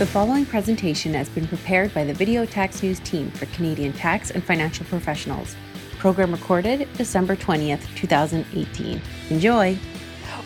The following presentation has been prepared by the Video Tax News team for Canadian tax and financial professionals. Program recorded December 20th, 2018. Enjoy!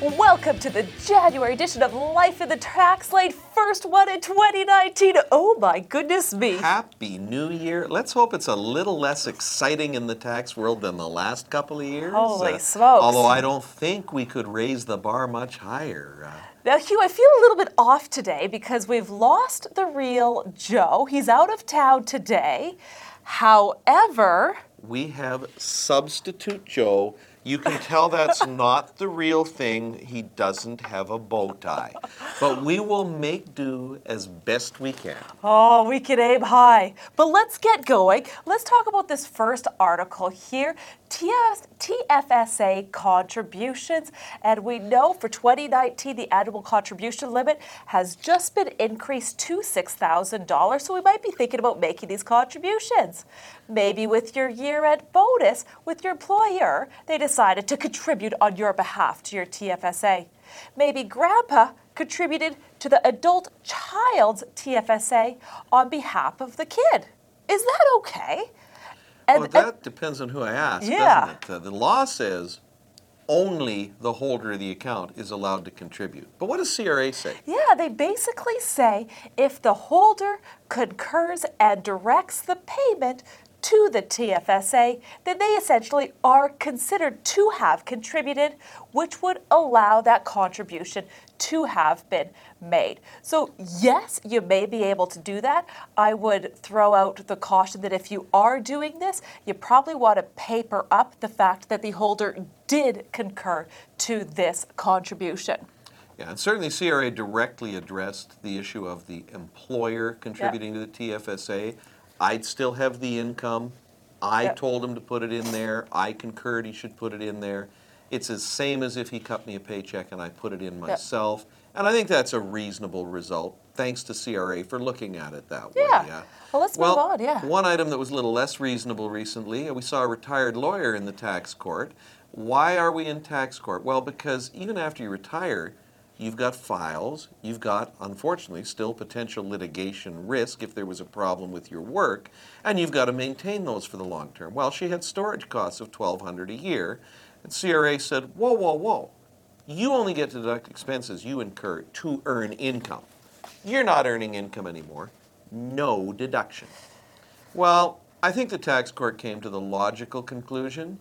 Welcome to the January edition of Life in the Tax Lane, first one in 2019. Oh my goodness me. Happy New Year. Let's hope it's a little less exciting in the tax world than the last couple of years. Holy smokes. Although I don't think we could raise the bar much higher. Uh, Now, Hugh, I feel a little bit off today because we've lost the real Joe. He's out of town today. However, we have Substitute Joe. You can tell that's not the real thing. He doesn't have a bow tie. But we will make do as best we can. Oh, we can aim high. But let's get going. Let's talk about this first article here TF- TFSA contributions. And we know for 2019, the annual contribution limit has just been increased to $6,000. So we might be thinking about making these contributions. Maybe with your year end bonus with your employer, they decided to contribute on your behalf to your TFSA. Maybe grandpa contributed to the adult child's TFSA on behalf of the kid. Is that okay? And, Well, that depends on who I ask, Yeah. doesn't it? Uh, the law says only the holder of the account is allowed to contribute. But what does CRA say? yeah, they basically say if the holder concurs and directs the payment to the TFSA, then they essentially are considered to have contributed, which would allow that contribution to have been made. So, yes, you may be able to do that. I would throw out the caution that if you are doing this, you probably want to paper up the fact that the holder did concur to this contribution. Yeah, and certainly CRA directly addressed the issue of the employer contributing to the TFSA. I'd still have the income. I Yep. told him to put it in there. I concurred he should put it in there. It's the same as if he cut me a paycheck and I put it in myself. And I think that's a reasonable result. Thanks to CRA for looking at it that way. Yeah. Well, let's move on, yeah. One item that was a little less reasonable recently, uh, we saw a retired lawyer in the tax court. Why are we in tax court? Well, because even after you retire, you've got files, you've got, unfortunately, still potential litigation risk if there was a problem with your work, and you've got to maintain those for the long term. Well, she had storage costs of 1200 a year, and CRA said, whoa, whoa, whoa. You only get to deduct expenses you incur to earn income. You're not earning income anymore. No deduction. Well, I think the tax court came to the logical conclusion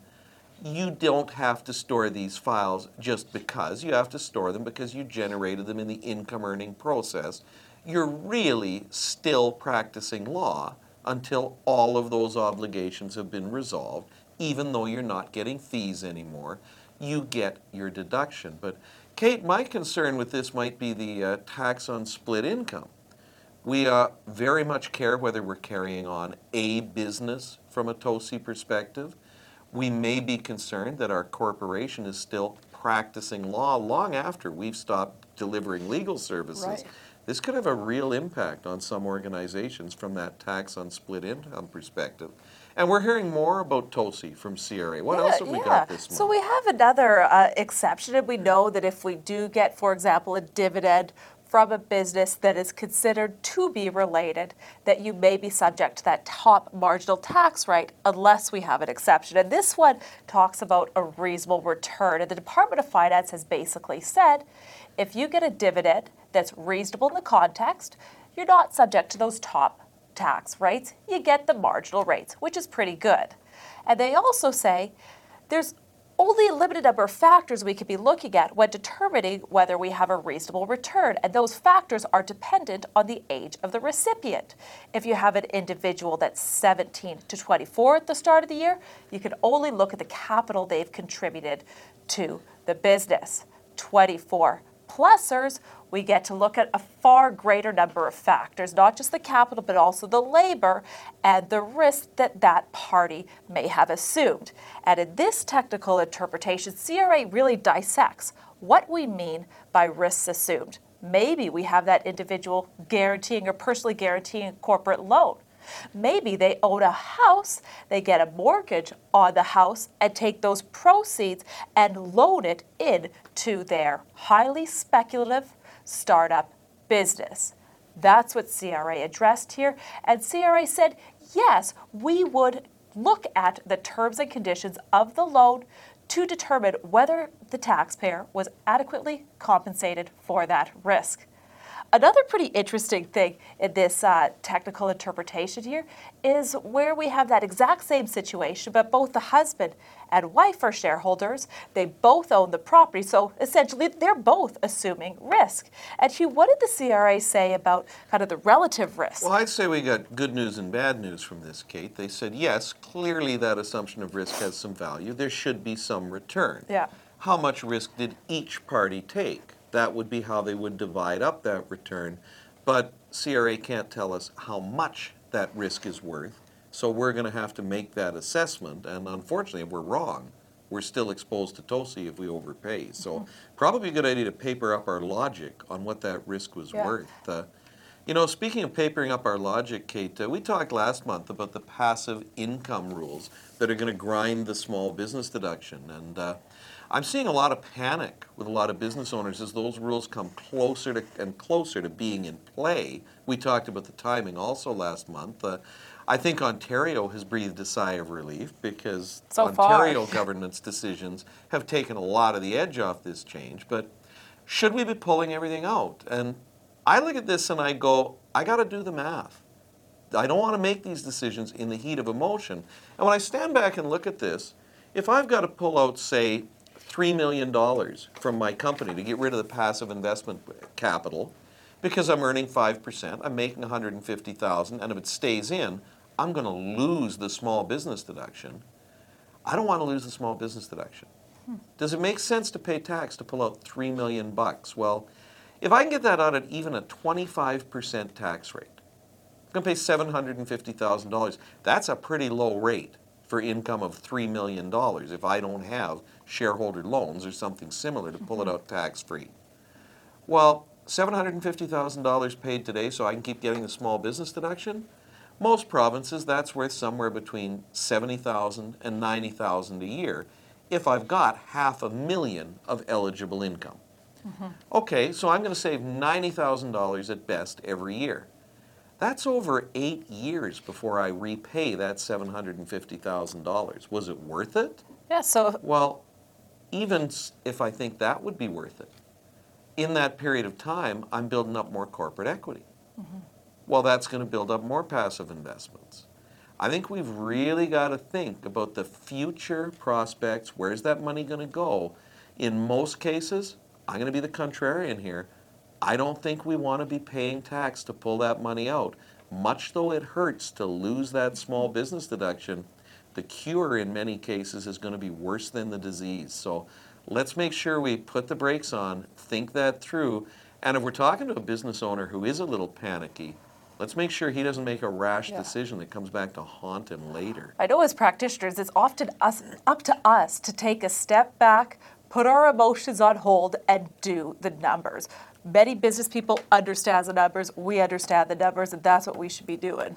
you don't have to store these files just because. You have to store them because you generated them in the income earning process. You're really still practicing law until all of those obligations have been resolved, even though you're not getting fees anymore. You get your deduction. But, Kate, my concern with this might be the uh, tax on split income. We uh, very much care whether we're carrying on a business from a TOSI perspective. We may be concerned that our corporation is still practicing law long after we've stopped delivering legal services. Right. This could have a real impact on some organizations from that tax on split income perspective. And we're hearing more about TOSI from CRA. What else have we got this month? So we have another uh, exception, and we know that if we do get, for example, a dividend from a business that is considered to be related, that you may be subject to that top marginal tax rate unless we have an exception. And this one talks about a reasonable return. And the Department of Finance has basically said if you get a dividend that's reasonable in the context, you're not subject to those top tax rates. You get the marginal rates, which is pretty good. And they also say there's only a limited number of factors we could be looking at when determining whether we have a reasonable return, and those factors are dependent on the age of the recipient. If you have an individual that's 17 to 24 at the start of the year, you can only look at the capital they've contributed to the business. 24 plusers, we get to look at a far greater number of factors, not just the capital, but also the labor and the risk that that party may have assumed. And in this technical interpretation, CRA really dissects what we mean by risks assumed. Maybe we have that individual guaranteeing or personally guaranteeing a corporate loan. Maybe they own a house, they get a mortgage on the house and take those proceeds and loan it in to their highly speculative startup business. That's what CRA addressed here. And CRA said, yes, we would look at the terms and conditions of the loan to determine whether the taxpayer was adequately compensated for that risk. Another pretty interesting thing in this uh, technical interpretation here is where we have that exact same situation, but both the husband and wife are shareholders. They both own the property, so essentially they're both assuming risk. And Hugh, what did the CRA say about kind of the relative risk? Well, I'd say we got good news and bad news from this, Kate. They said, yes, clearly that assumption of risk has some value. There should be some return. Yeah. How much risk did each party take? That would be how they would divide up that return. But CRA can't tell us how much that risk is worth, so we're going to have to make that assessment. And unfortunately, if we're wrong, we're still exposed to TOSI if we overpay. So, mm-hmm. probably a good idea to paper up our logic on what that risk was yeah. worth. Uh, you know, speaking of papering up our logic, Kate, uh, we talked last month about the passive income rules that are going to grind the small business deduction. And uh, I'm seeing a lot of panic with a lot of business owners as those rules come closer to, and closer to being in play. We talked about the timing also last month. Uh, I think Ontario has breathed a sigh of relief because so Ontario government's decisions have taken a lot of the edge off this change. But should we be pulling everything out? And I look at this and I go, I got to do the math. I don't want to make these decisions in the heat of emotion. And when I stand back and look at this, if I've got to pull out, say, $3 million from my company to get rid of the passive investment capital because I'm earning 5%, I'm making 150,000 and if it stays in, I'm going to lose the small business deduction. I don't want to lose the small business deduction. Hmm. Does it make sense to pay tax to pull out 3 million bucks? Well, if I can get that out at even a 25% tax rate, I'm going to pay $750,000. That's a pretty low rate for income of $3 million if I don't have shareholder loans or something similar to pull it out tax free. Well, $750,000 paid today so I can keep getting the small business deduction. Most provinces, that's worth somewhere between 70,000 and 90,000 a year if I've got half a million of eligible income. Mm-hmm. Okay, so I'm going to save $90,000 at best every year. That's over eight years before I repay that $750,000. Was it worth it? Yeah, so. Well, even if I think that would be worth it, in that period of time, I'm building up more corporate equity. Mm-hmm. Well, that's going to build up more passive investments. I think we've really got to think about the future prospects. Where's that money going to go? In most cases, I'm going to be the contrarian here. I don't think we want to be paying tax to pull that money out. Much though it hurts to lose that small business deduction, the cure in many cases is going to be worse than the disease. So let's make sure we put the brakes on, think that through. And if we're talking to a business owner who is a little panicky, let's make sure he doesn't make a rash yeah. decision that comes back to haunt him later. I know as practitioners, it's often us, up to us to take a step back, put our emotions on hold, and do the numbers many business people understand the numbers. We understand the numbers, and that's what we should be doing.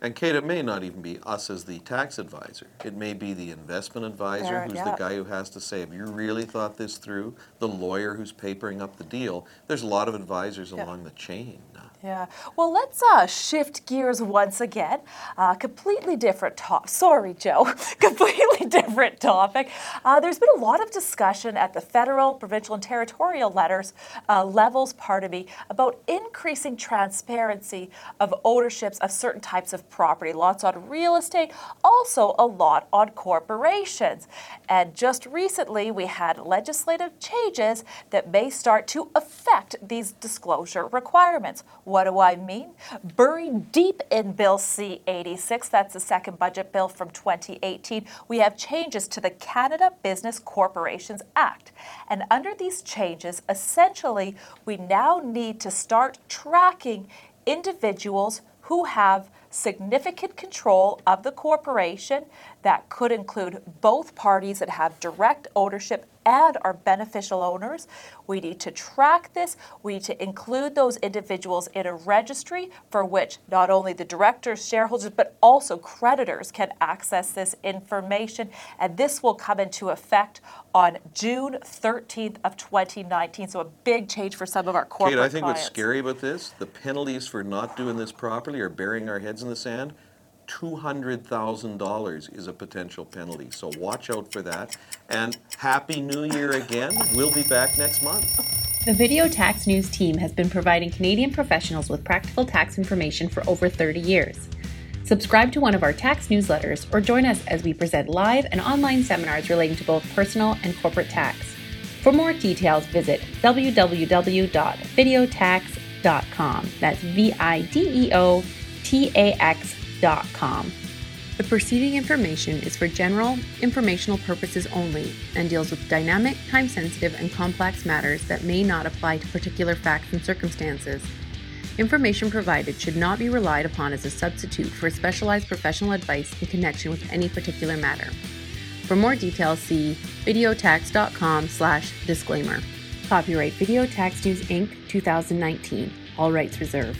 And Kate, it may not even be us as the tax advisor. It may be the investment advisor there, who's yeah. the guy who has to say, have you really thought this through? The lawyer who's papering up the deal. There's a lot of advisors yeah. along the chain. Yeah. Well, let's uh, shift gears once again. Uh, completely different topic. Sorry, Joe. completely different topic. Uh, there's been a lot of discussion at the federal, provincial, and territorial letters uh, levels, pardon me, about increasing transparency of ownerships of certain types of property. Lots on real estate, also a lot on corporations. And just recently, we had legislative changes that may start to affect these disclosure requirements. What do I mean? Buried deep in Bill C 86, that's the second budget bill from 2018, we have changes to the Canada Business Corporations Act. And under these changes, essentially, we now need to start tracking individuals who have significant control of the corporation that could include both parties that have direct ownership and are beneficial owners. We need to track this. We need to include those individuals in a registry for which not only the directors, shareholders, but also creditors can access this information. And this will come into effect on June 13th of 2019. So a big change for some of our corporate Kate, I think clients. what's scary about this, the penalties for not doing this properly or burying our heads in the sand, $200,000 is a potential penalty. So watch out for that. And Happy New Year again. We'll be back next month. The Video Tax News team has been providing Canadian professionals with practical tax information for over 30 years. Subscribe to one of our tax newsletters or join us as we present live and online seminars relating to both personal and corporate tax. For more details, visit www.videotax.com. That's V I D E O T A X.com. The preceding information is for general, informational purposes only and deals with dynamic, time sensitive, and complex matters that may not apply to particular facts and circumstances. Information provided should not be relied upon as a substitute for specialized professional advice in connection with any particular matter. For more details, see videotax.com/disclaimer. Copyright Video Tax News Inc. 2019. All rights reserved.